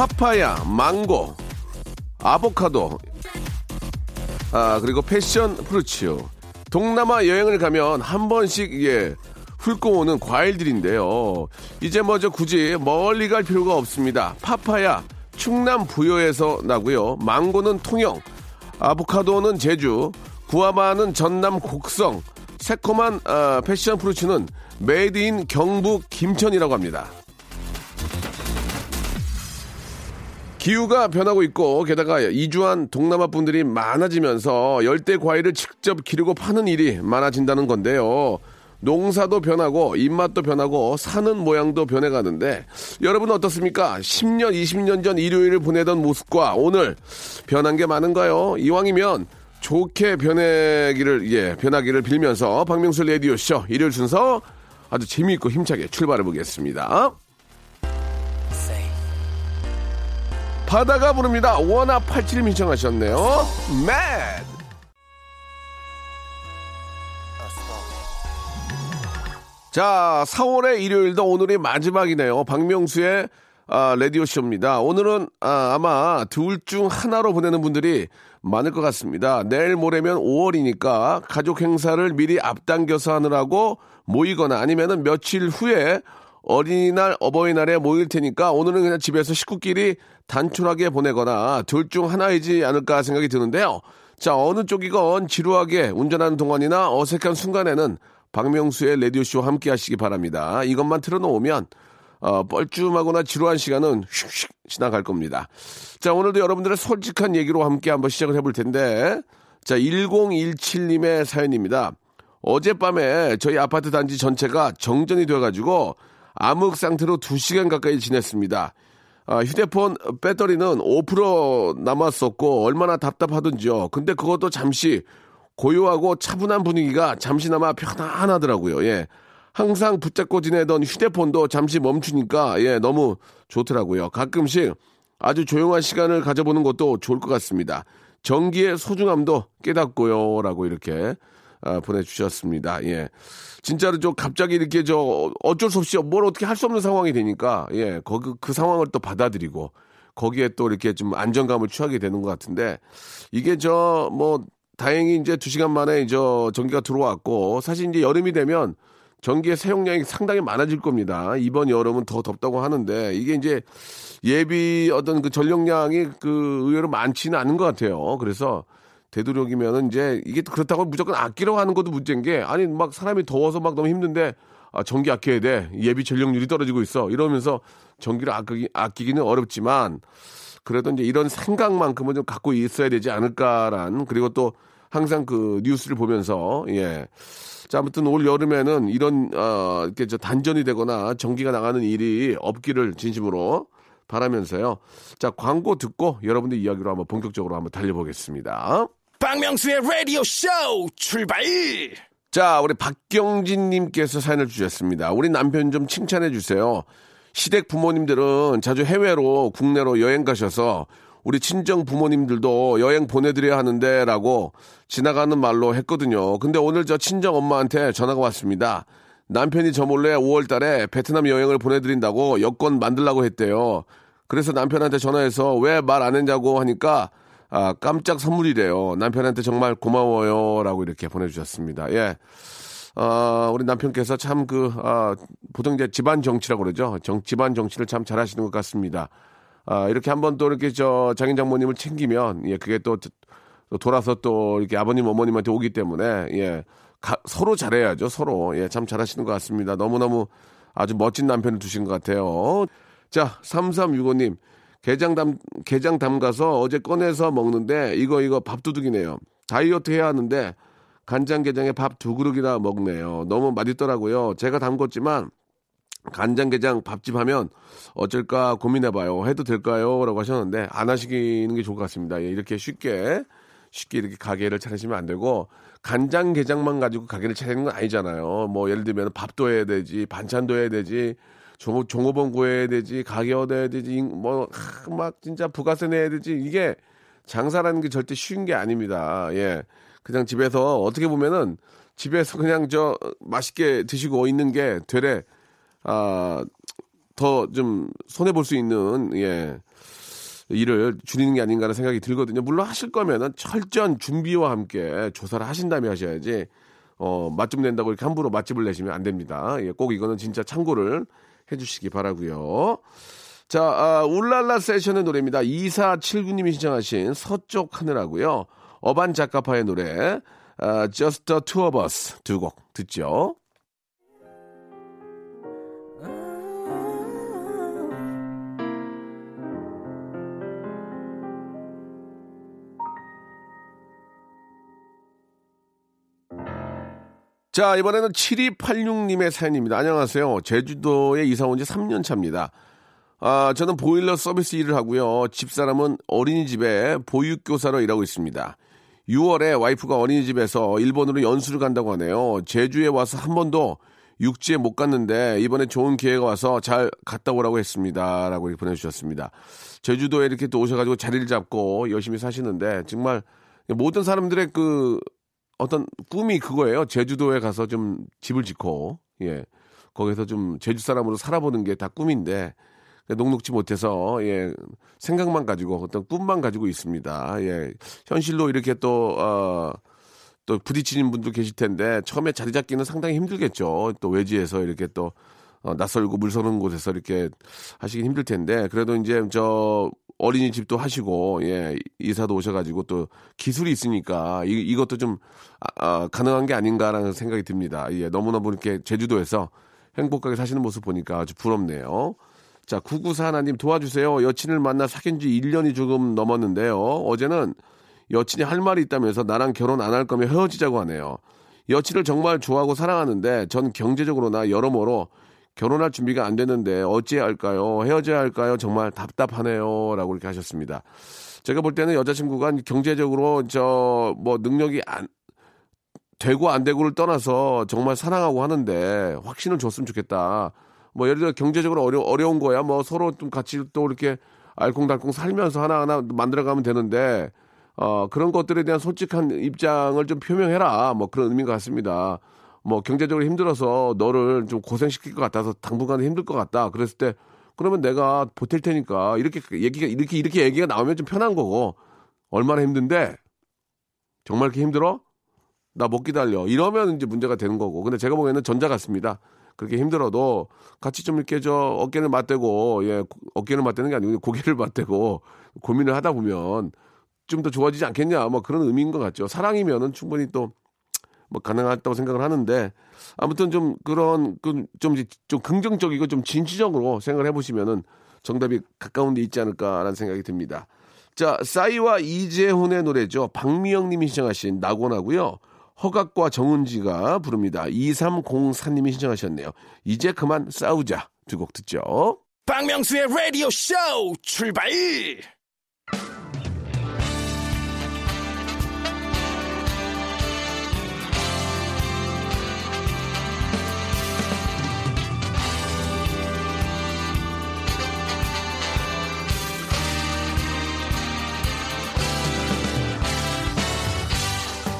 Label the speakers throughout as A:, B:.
A: 파파야 망고 아보카도 아 그리고 패션 프루츠요 동남아 여행을 가면 한 번씩 예 훑고 오는 과일들인데요. 이제 뭐저 굳이 멀리 갈 필요가 없습니다. 파파야 충남 부여에서 나고요. 망고는 통영, 아보카도는 제주, 구아바는 전남 곡성, 새콤한 아, 패션 프루츠는 made in 경북 김천이라고 합니다. 기후가 변하고 있고 게다가 이주한 동남아 분들이 많아지면서 열대 과일을 직접 기르고 파는 일이 많아진다는 건데요. 농사도 변하고 입맛도 변하고 사는 모양도 변해가는데 여러분 어떻습니까? 10년, 20년 전 일요일을 보내던 모습과 오늘 변한 게 많은가요? 이왕이면 좋게 변하기를 예 변하기를 빌면서 박명수 레디오 쇼 일요일 순서 아주 재미있고 힘차게 출발해 보겠습니다. 바다가 부릅니다. 원아 87님 신청하셨네요. 매드. 자, 4월의 일요일도 오늘이 마지막이네요. 박명수의 아, 라디오쇼입니다. 오늘은 아, 아마 둘 중 하나로 보내는 분들이 많을 것 같습니다. 내일 모레면 5월이니까 가족 행사를 미리 앞당겨서 하느라고 모이거나 아니면은 며칠 후에 어린이날, 어버이날에 모일 테니까 오늘은 그냥 집에서 식구끼리 단촐하게 보내거나 둘 중 하나이지 않을까 생각이 드는데요. 자, 어느 쪽이건 지루하게 운전하는 동안이나 어색한 순간에는 박명수의 라디오쇼 함께 하시기 바랍니다. 이것만 틀어놓으면 어, 뻘쭘하거나 지루한 시간은 휙휙 지나갈 겁니다. 자, 오늘도 여러분들의 솔직한 얘기로 함께 한번 시작을 해볼 텐데, 자, 1017님의 사연입니다. 어젯밤에 저희 아파트 단지 전체가 정전이 되어가지고 암흑 상태로 2시간 가까이 지냈습니다. 아, 휴대폰 배터리는 5% 남았었고 얼마나 답답하던지요. 근데 그것도 잠시 고요하고 차분한 분위기가 잠시나마 편안하더라고요. 예. 항상 붙잡고 지내던 휴대폰도 잠시 멈추니까 예, 너무 좋더라고요. 가끔씩 아주 조용한 시간을 가져보는 것도 좋을 것 같습니다. 전기의 소중함도 깨닫고요라고 이렇게 아, 보내주셨습니다. 예. 진짜로 좀 갑자기 이렇게 저 어쩔 수 없이 뭘 어떻게 할 수 없는 상황이 되니까 예, 거기 그 상황을 또 받아들이고 거기에 또 이렇게 좀 안정감을 취하게 되는 것 같은데 이게 저 뭐 다행히 이제 두 시간 만에 저 전기가 들어왔고 사실 이제 여름이 되면 전기의 사용량이 상당히 많아질 겁니다. 이번 여름은 더 덥다고 하는데 이게 이제 예비 어떤 그 전력량이 그 의외로 많지는 않은 것 같아요. 그래서 되도록이면은 이제 이게 그렇다고 무조건 아끼려고 하는 것도 문제인 게 아니 막 사람이 더워서 막 너무 힘든데 아, 전기 아껴야 돼. 예비 전력률이 떨어지고 있어. 이러면서 전기를 아끼기, 아끼기는 어렵지만 그래도 이제 이런 생각만큼은 좀 갖고 있어야 되지 않을까란 그리고 또 항상 그 뉴스를 보면서 예. 자, 아무튼 올 여름에는 이런 어 이렇게 저 단전이 되거나 전기가 나가는 일이 없기를 진심으로 바라면서요. 자, 광고 듣고 여러분들 이야기로 한번 본격적으로 한번 달려보겠습니다.
B: 박명수의 라디오 쇼 출발!
A: 자, 우리 박경진님께서 사연을 주셨습니다. 우리 남편 좀 칭찬해 주세요. 시댁 부모님들은 자주 해외로 국내로 여행 가셔서 우리 친정 부모님들도 여행 보내드려야 하는데 라고 지나가는 말로 했거든요. 근데 오늘 저 친정 엄마한테 전화가 왔습니다. 남편이 저 몰래 5월 달에 베트남 여행을 보내드린다고 여권 만들라고 했대요. 그래서 남편한테 전화해서 왜 말 안 했냐고 하니까 아, 깜짝 선물이래요. 남편한테 정말 고마워요. 라고 이렇게 보내주셨습니다. 예. 아, 우리 남편께서 참 그, 아, 보통 이제 집안 정치라고 그러죠. 정, 집안 정치를 참 잘하시는 것 같습니다. 아, 이렇게 한번 또 이렇게 저 장인 장모님을 챙기면, 예, 그게 또, 또 돌아서 또 이렇게 아버님, 어머님한테 오기 때문에, 예, 가, 서로 잘해야죠. 서로. 예, 참 잘하시는 것 같습니다. 너무너무 아주 멋진 남편을 두신 것 같아요. 자, 3365님. 게장 담, 게장 담가서 어제 꺼내서 먹는데 이거, 이거 밥도둑이네요. 다이어트 해야 하는데 간장게장에 밥 두 그릇이나 먹네요. 너무 맛있더라고요. 제가 담궜지만 간장게장 밥집 하면 어쩔까 고민해봐요. 해도 될까요? 라고 하셨는데 안 하시는 게 좋을 것 같습니다. 예, 이렇게 쉽게 쉽게 이렇게 가게를 차리시면 안 되고 간장게장만 가지고 가게를 차리는 건 아니잖아요. 뭐 예를 들면 밥도 해야 되지 반찬도 해야 되지 종업, 종업원 구해야 되지 가게어도 해야 되지 뭐막 진짜 부가세 내야 되지 이게 장사라는 게 절대 쉬운 게 아닙니다. 예. 그냥 집에서 어떻게 보면은 집에서 그냥 저 맛있게 드시고 있는 게 되레 아, 더 좀 손해 볼 수 있는 예. 일을 줄이는 게 아닌가 하는 생각이 들거든요. 물론 하실 거면은 철저한 준비와 함께 조사를 하신 다음에 하셔야지 어, 맛집 낸다고 이렇게 함부로 맛집을 내시면 안 됩니다. 예, 꼭 이거는 진짜 참고를 해 주시기 바라고요. 자, 아, 울랄라 세션의 노래입니다. 2479님이 신청하신 서쪽 하늘하고요. 어반 작가파의 노래 아, Just the Two of Us 두 곡 듣죠. 자, 이번에는 7286님의 사연입니다. 안녕하세요. 제주도에 이사 온 지 3년 차입니다. 아, 저는 보일러 서비스 일을 하고요. 집사람은 어린이집에 보육교사로 일하고 있습니다. 6월에 와이프가 어린이집에서 일본으로 연수를 간다고 하네요. 제주에 와서 한 번도 육지에 못 갔는데 이번에 좋은 기회가 와서 잘 갔다 오라고 했습니다. 라고 보내주셨습니다. 제주도에 이렇게 또 오셔가지고 자리를 잡고 열심히 사시는데 정말 모든 사람들의 그 어떤 꿈이 그거예요. 제주도에 가서 좀 집을 짓고, 예. 거기서 좀 제주 사람으로 살아보는 게 다 꿈인데, 녹록지 못해서, 예. 생각만 가지고, 어떤 꿈만 가지고 있습니다. 예. 현실로 이렇게 또, 어, 또 부딪히는 분도 계실 텐데, 처음에 자리 잡기는 상당히 힘들겠죠. 또 외지에서 이렇게 또, 어, 낯설고 물서는 곳에서 이렇게 하시긴 힘들 텐데, 그래도 이제 저, 어린이집도 하시고 예 이사도 오셔가지고 또 기술이 있으니까 이, 이것도 좀 아, 아, 가능한 게 아닌가라는 생각이 듭니다. 예 너무너무 이렇게 제주도에서 행복하게 사시는 모습 보니까 아주 부럽네요. 자, 구구사 하나님 도와주세요. 여친을 만나 사귄 지 1년이 조금 넘었는데요. 어제는 여친이 할 말이 있다면서 나랑 결혼 안 할 거면 헤어지자고 하네요. 여친을 정말 좋아하고 사랑하는데 전 경제적으로나 여러모로 결혼할 준비가 안 됐는데 어찌해야 할까요? 헤어져야 할까요? 정말 답답하네요. 라고 이렇게 하셨습니다. 제가 볼 때는 여자친구가 경제적으로 저 뭐 능력이 안 되고 안 되고를 떠나서 정말 사랑하고 하는데 확신을 줬으면 좋겠다. 뭐 예를 들어 경제적으로 어려, 어려운 거야. 뭐 서로 좀 같이 또 이렇게 알콩달콩 살면서 하나하나 만들어가면 되는데 어, 그런 것들에 대한 솔직한 입장을 좀 표명해라. 뭐 그런 의미인 것 같습니다. 뭐 경제적으로 힘들어서 너를 좀 고생시킬 것 같아서 당분간은 힘들 것 같다. 그랬을 때 그러면 내가 보탤 테니까 이렇게 얘기가 이렇게 이렇게 얘기가 나오면 좀 편한 거고 얼마나 힘든데 정말 이렇게 힘들어? 나 못 기다려. 이러면 이제 문제가 되는 거고. 근데 제가 보기에는 전자 같습니다. 그렇게 힘들어도 같이 좀 이렇게 저 어깨를 맞대고 예 어깨를 맞대는 게 아니고 고개를 맞대고 고민을 하다 보면 좀 더 좋아지지 않겠냐 뭐 그런 의미인 것 같죠. 사랑이면은 충분히 또 뭐 가능하다고 생각을 하는데 아무튼 좀 그런 좀좀 좀 긍정적이고 좀 진취적으로 생각을 해보시면은 정답이 가까운 데 있지 않을까라는 생각이 듭니다. 자, 싸이와 이재훈의 노래죠. 박미영님이 신청하신 낙원하고요. 허각과 정은지가 부릅니다. 2304님이 신청하셨네요. 이제 그만 싸우자. 두 곡 듣죠.
B: 박명수의 라디오 쇼 출발!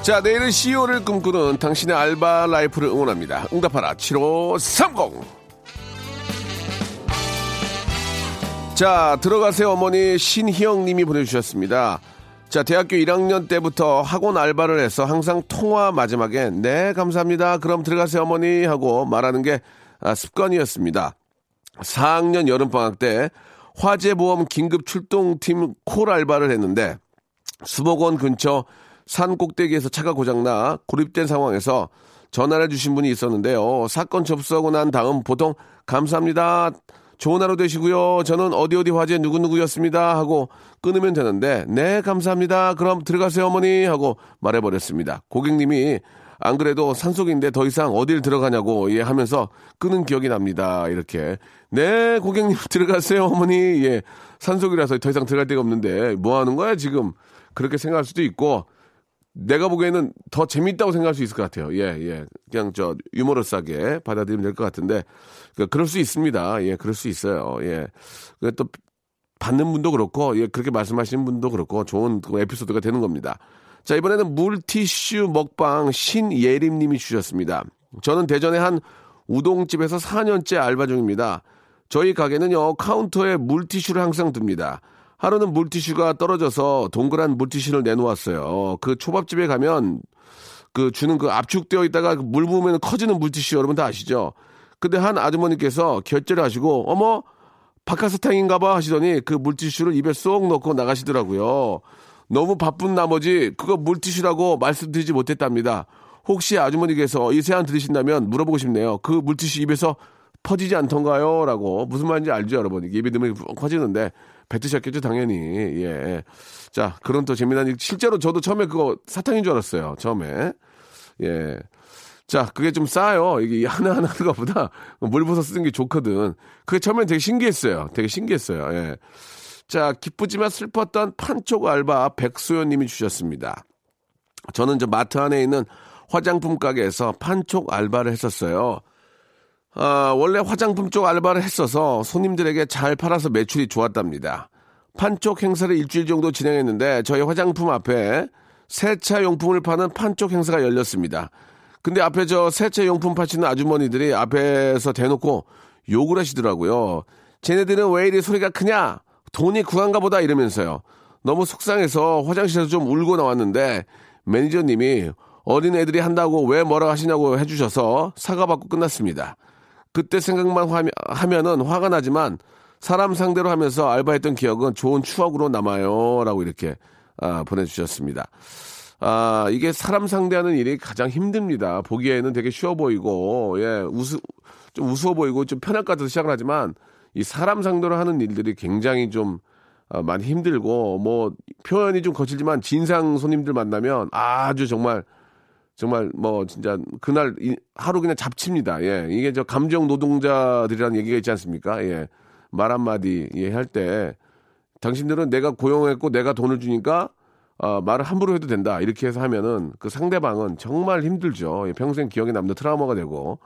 A: 자, 내일은 CEO를 꿈꾸는 당신의 알바 라이프를 응원합니다. 응답하라 7530. 자, 들어가세요 어머니 신희영 님이 보내주셨습니다. 자, 대학교 1학년 때부터 학원 알바를 해서 항상 통화 마지막에 네, 감사합니다. 그럼 들어가세요 어머니 하고 말하는 게 아, 습관이었습니다. 4학년 여름방학 때 화재보험 긴급 출동팀 콜 알바를 했는데 수목원 근처 산 꼭대기에서 차가 고장나 고립된 상황에서 전화를 주신 분이 있었는데요. 사건 접수하고 난 다음 보통 감사합니다. 좋은 하루 되시고요. 저는 어디 어디 화재 누구누구였습니다. 하고 끊으면 되는데 네 감사합니다. 그럼 들어가세요 어머니 하고 말해버렸습니다. 고객님이 안 그래도 산속인데 더 이상 어딜 들어가냐고 예 하면서 끄는 기억이 납니다. 이렇게 네 고객님 들어가세요 어머니 예 산속이라서 더 이상 들어갈 데가 없는데 뭐 하는 거야 지금 그렇게 생각할 수도 있고 내가 보기에는 더 재밌다고 생각할 수 있을 것 같아요. 예, 예. 그냥 저 유머러스하게 받아들이면 될 것 같은데 그 그럴 수 있습니다. 예, 그럴 수 있어요. 예. 또 받는 분도 그렇고 예, 그렇게 말씀하시는 분도 그렇고 좋은 그 에피소드가 되는 겁니다. 자, 이번에는 물티슈 먹방 신예림 님이 주셨습니다. 저는 대전의 한 우동집에서 4년째 알바 중입니다. 저희 가게는요, 카운터에 물티슈를 항상 둡니다. 하루는 물티슈가 떨어져서 동그란 물티슈를 내놓았어요. 그 초밥집에 가면 그 주는 그 압축되어 있다가 그물 부으면 커지는 물티슈 여러분 다 아시죠? 근데 한 아주머니께서 결제를 하시고 어머 바카스탕인가 봐 하시더니 그 물티슈를 입에 쏙 넣고 나가시더라고요. 너무 바쁜 나머지 그거 물티슈라고 말씀드리지 못했답니다. 혹시 아주머니께서 이 세안 들으신다면 물어보고 싶네요. 그 물티슈 입에서 퍼지지 않던가요? 라고. 무슨 말인지 알죠, 여러분? 입에 넣으면 퍼지는데 뱉으셨겠죠, 당연히. 예. 자, 그런 또 재미난 일. 실제로 저도 처음에 그거 사탕인 줄 알았어요, 처음에. 예. 자, 그게 좀 싸요. 이게 하나하나 하는 것보다 물 부서 쓰는 게 좋거든. 그게 처음엔 되게 신기했어요. 되게 신기했어요. 예. 자, 기쁘지만 슬펐던 판촉 알바 백소연 님이 주셨습니다. 저는 저 마트 안에 있는 화장품 가게에서 판촉 알바를 했었어요. 아, 원래 화장품 쪽 알바를 했어서 손님들에게 잘 팔아서 매출이 좋았답니다. 판촉 행사를 일주일 정도 진행했는데 저희 화장품 앞에 세차 용품을 파는 판촉 행사가 열렸습니다. 근데 앞에 저 세차 용품 파시는 아주머니들이 앞에서 대놓고 욕을 하시더라고요. 쟤네들은 왜 이리 소리가 크냐? 돈이 구한가 보다 이러면서요. 너무 속상해서 화장실에서 좀 울고 나왔는데 매니저님이 어린 애들이 한다고 왜 뭐라 하시냐고 해주셔서 사과받고 끝났습니다. 그때 생각만 하면, 은 화가 나지만 사람 상대로 하면서 알바했던 기억은 좋은 추억으로 남아요. 라고 이렇게 아, 보내주셨습니다. 아, 이게 사람 상대하는 일이 가장 힘듭니다. 보기에는 되게 쉬워 보이고, 예, 우스, 좀 우스워 보이고 좀 편할 것 같아서 시작을 하지만 이 사람 상대로 하는 일들이 굉장히 좀 어, 많이 힘들고 뭐 표현이 좀 거칠지만 진상 손님들 만나면 아주 정말 정말 뭐 진짜 그날 하루 그냥 잡칩니다. 예. 이게 저 감정 노동자들이라는 얘기가 있지 않습니까? 예. 말 한마디 예, 할 때 당신들은 내가 고용했고 내가 돈을 주니까 어, 말을 함부로 해도 된다. 이렇게 해서 하면은 그 상대방은 정말 힘들죠. 예, 평생 기억에 남는 트라우마가 되고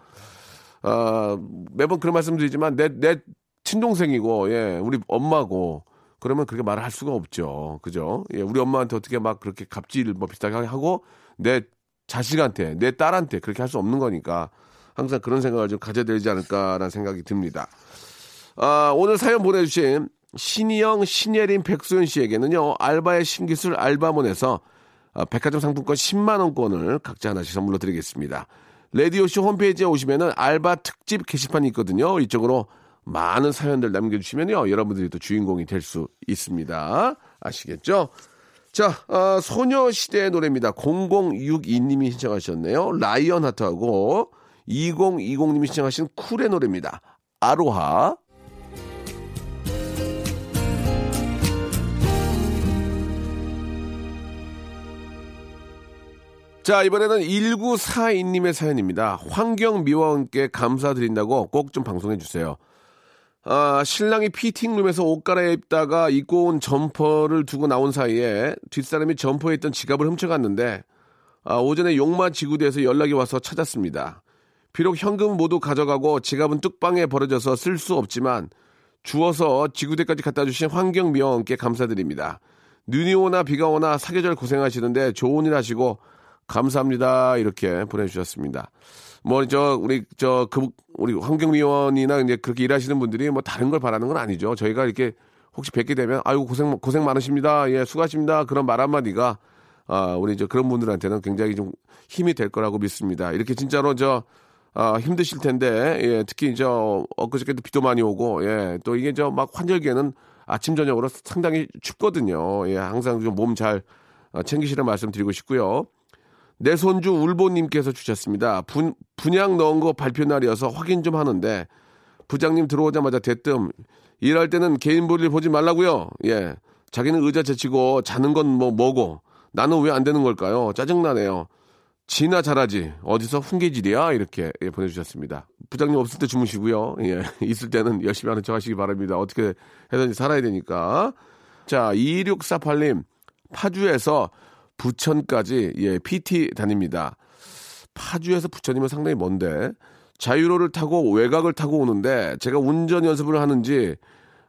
A: 어, 매번 그런 말씀 드리지만 내, 내 친동생이고, 예, 우리 엄마고, 그러면 그렇게 말을 할 수가 없죠. 그죠? 예, 우리 엄마한테 어떻게 막 그렇게 갑질 뭐 비슷하게 하고, 내 자식한테, 내 딸한테 그렇게 할 수 없는 거니까, 항상 그런 생각을 좀 가져야 되지 않을까라는 생각이 듭니다. 아, 오늘 사연 보내주신 신희영, 신예린, 백소연 씨에게는요, 알바의 신기술 알바몬에서 아, 백화점 상품권 10만원권을 각자 하나씩 선물로 드리겠습니다. 레디오쇼 홈페이지에 오시면은 알바 특집 게시판이 있거든요. 이쪽으로 많은 사연들 남겨주시면요. 여러분들이 또 주인공이 될 수 있습니다. 아시겠죠? 자, 어, 소녀시대의 노래입니다. 0062님이 신청하셨네요. 라이언 하트하고 2020님이 신청하신 쿨의 노래입니다. 아로하. 자, 이번에는 1942님의 사연입니다. 환경미화원께 감사드린다고 꼭 좀 방송해 주세요. 아, 신랑이 피팅룸에서 옷 갈아입다가 입고 온 점퍼를 두고 나온 사이에 뒷사람이 점퍼에 있던 지갑을 훔쳐갔는데 아, 오전에 용마 지구대에서 연락이 와서 찾았습니다. 비록 현금 모두 가져가고 지갑은 뚝방에 버려져서 쓸 수 없지만 주워서 지구대까지 갖다 주신 환경미화원께 감사드립니다. 눈이 오나 비가 오나 사계절 고생하시는데 좋은 일 하시고 감사합니다. 이렇게 보내주셨습니다. 뭐, 저, 우리, 저, 그, 우리 환경위원이나 이제 그렇게 일하시는 분들이 뭐 다른 걸 바라는 건 아니죠. 저희가 이렇게 혹시 뵙게 되면, 아이고, 고생, 고생 많으십니다. 예, 수고하십니다. 그런 말 한마디가, 아, 우리 저 그런 분들한테는 굉장히 좀 힘이 될 거라고 믿습니다. 이렇게 진짜로 저, 아, 힘드실 텐데, 예, 특히 저, 엊그저께도 비도 많이 오고, 예, 또 이게 저 막 환절기에는 아침, 저녁으로 상당히 춥거든요. 예, 항상 좀 몸 잘 챙기시는 말씀 드리고 싶고요. 내 손주 울보님께서 주셨습니다. 분, 분양 넣은 거 발표 날이어서 확인 좀 하는데 부장님 들어오자마자 대뜸 일할 때는 개인 볼일 보지 말라고요. 예. 자기는 의자 제치고 자는 건 뭐 뭐고 나는 왜 안 되는 걸까요? 짜증 나네요. 지나 잘하지. 어디서 훈계질이야? 이렇게 예, 보내주셨습니다. 부장님 없을 때 주무시고요. 예, 있을 때는 열심히 하는 척 하시기 바랍니다. 어떻게 해든지 살아야 되니까. 자, 2648님, 파주에서 부천까지, 예, PT 다닙니다. 파주에서 부천이면 상당히 먼데, 자유로를 타고 외곽을 타고 오는데, 제가 운전 연습을 하는지,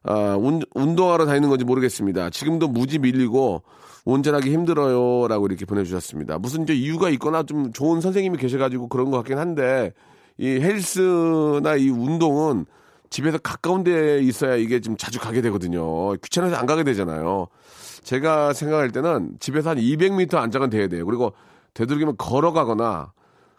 A: 아, 운, 운동하러 다니는 건지 모르겠습니다. 지금도 무지 밀리고, 운전하기 힘들어요. 라고 이렇게 보내주셨습니다. 무슨 이제 이유가 있거나 좀 좋은 선생님이 계셔가지고 그런 것 같긴 한데, 이 헬스나 이 운동은 집에서 가까운 데에 있어야 이게 좀 자주 가게 되거든요. 귀찮아서 안 가게 되잖아요. 제가 생각할 때는 집에서 한 200m 안장은 돼야 돼요. 그리고 되도록이면 걸어가거나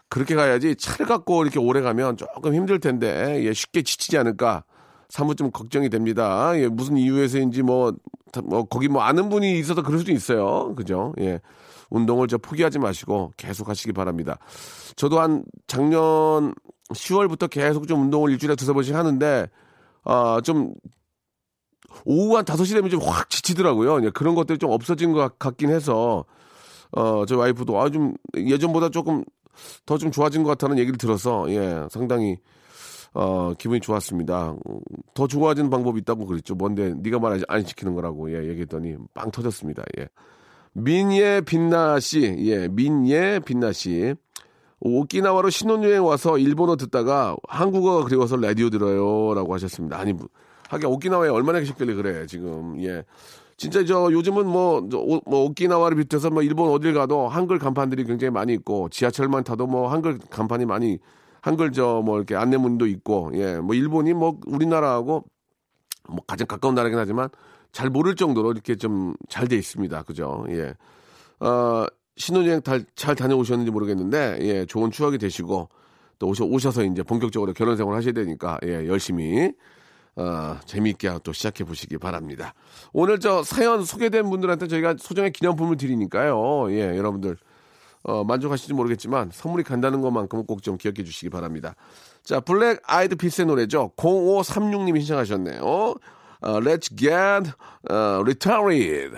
A: 그렇게 가야지 차를 갖고 이렇게 오래 가면 조금 힘들 텐데 예, 쉽게 지치지 않을까 사뭇 좀 걱정이 됩니다. 예, 무슨 이유에서인지 뭐, 뭐, 거기 뭐 아는 분이 있어서 그럴 수도 있어요. 그죠? 예. 운동을 저 포기하지 마시고 계속 하시기 바랍니다. 저도 한 작년 10월부터 계속 좀 운동을 일주일에 두세 번씩 하는데, 아, 좀, 오후 한 5시 되면 좀 확 지치더라고요. 예, 그런 것들이 좀 없어진 것 같긴 해서, 어, 저희 와이프도, 아, 좀, 예전보다 조금 더 좀 좋아진 것 같다는 얘기를 들어서, 예, 상당히, 어, 기분이 좋았습니다. 더 좋아지는 방법이 있다고 그랬죠. 뭔데 네가 말 안 시키는 거라고 예, 얘기했더니 빵 터졌습니다. 예. 민예 빛나 씨, 예, 민예 빛나 씨. 오키나와로 신혼여행 와서 일본어 듣다가 한국어가 그리워서 라디오 들어요라고 하셨습니다. 아니 하긴 오키나와에 얼마나 계셨길래 그래 지금. 예. 진짜 저 요즘은 뭐, 저, 오, 뭐 오키나와를 비롯해서 뭐 일본 어딜 가도 한글 간판들이 굉장히 많이 있고 지하철만 타도 뭐 한글 간판이 많이 한글 저 뭐 이렇게 안내문도 있고 예. 뭐 일본이 뭐 우리나라하고 뭐 가장 가까운 나라긴 하지만 잘 모를 정도로 이렇게 좀 잘 돼 있습니다. 그죠? 예. 어, 신혼여행 잘, 잘 다녀오셨는지 모르겠는데 예 좋은 추억이 되시고 또 오셔, 오셔서 이제 본격적으로 결혼 생활 하셔야 되니까 예 열심히 어, 재미있게 또 시작해 보시기 바랍니다. 오늘 저 사연 소개된 분들한테 저희가 소정의 기념품을 드리니까요. 예, 여러분들 어, 만족하실지 모르겠지만 선물이 간다는 것만큼은 꼭 좀 기억해 주시기 바랍니다. 자, 블랙 아이드 피스의 노래죠. 0536님이 신청하셨네요. 어, Let's get uh, retired.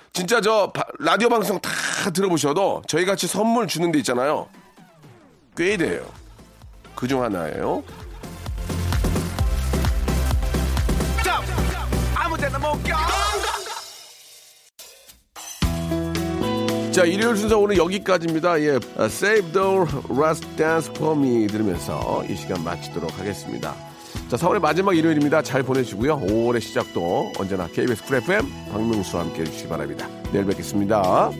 A: 진짜 저 라디오 방송 다 들어보셔도 저희 같이 선물 주는 데 있잖아요. 꽤 돼요. 그 중 하나예요. 자, 일요일 순서 오늘 여기까지입니다. 예, 아, Save the Last Dance for Me 들으면서 이 시간 마치도록 하겠습니다. 자, 4월의 마지막 일요일입니다. 잘 보내시고요. 5월의 시작도 언제나 KBS 쿨 FM 박명수와 함께 해주시기 바랍니다. 내일 뵙겠습니다.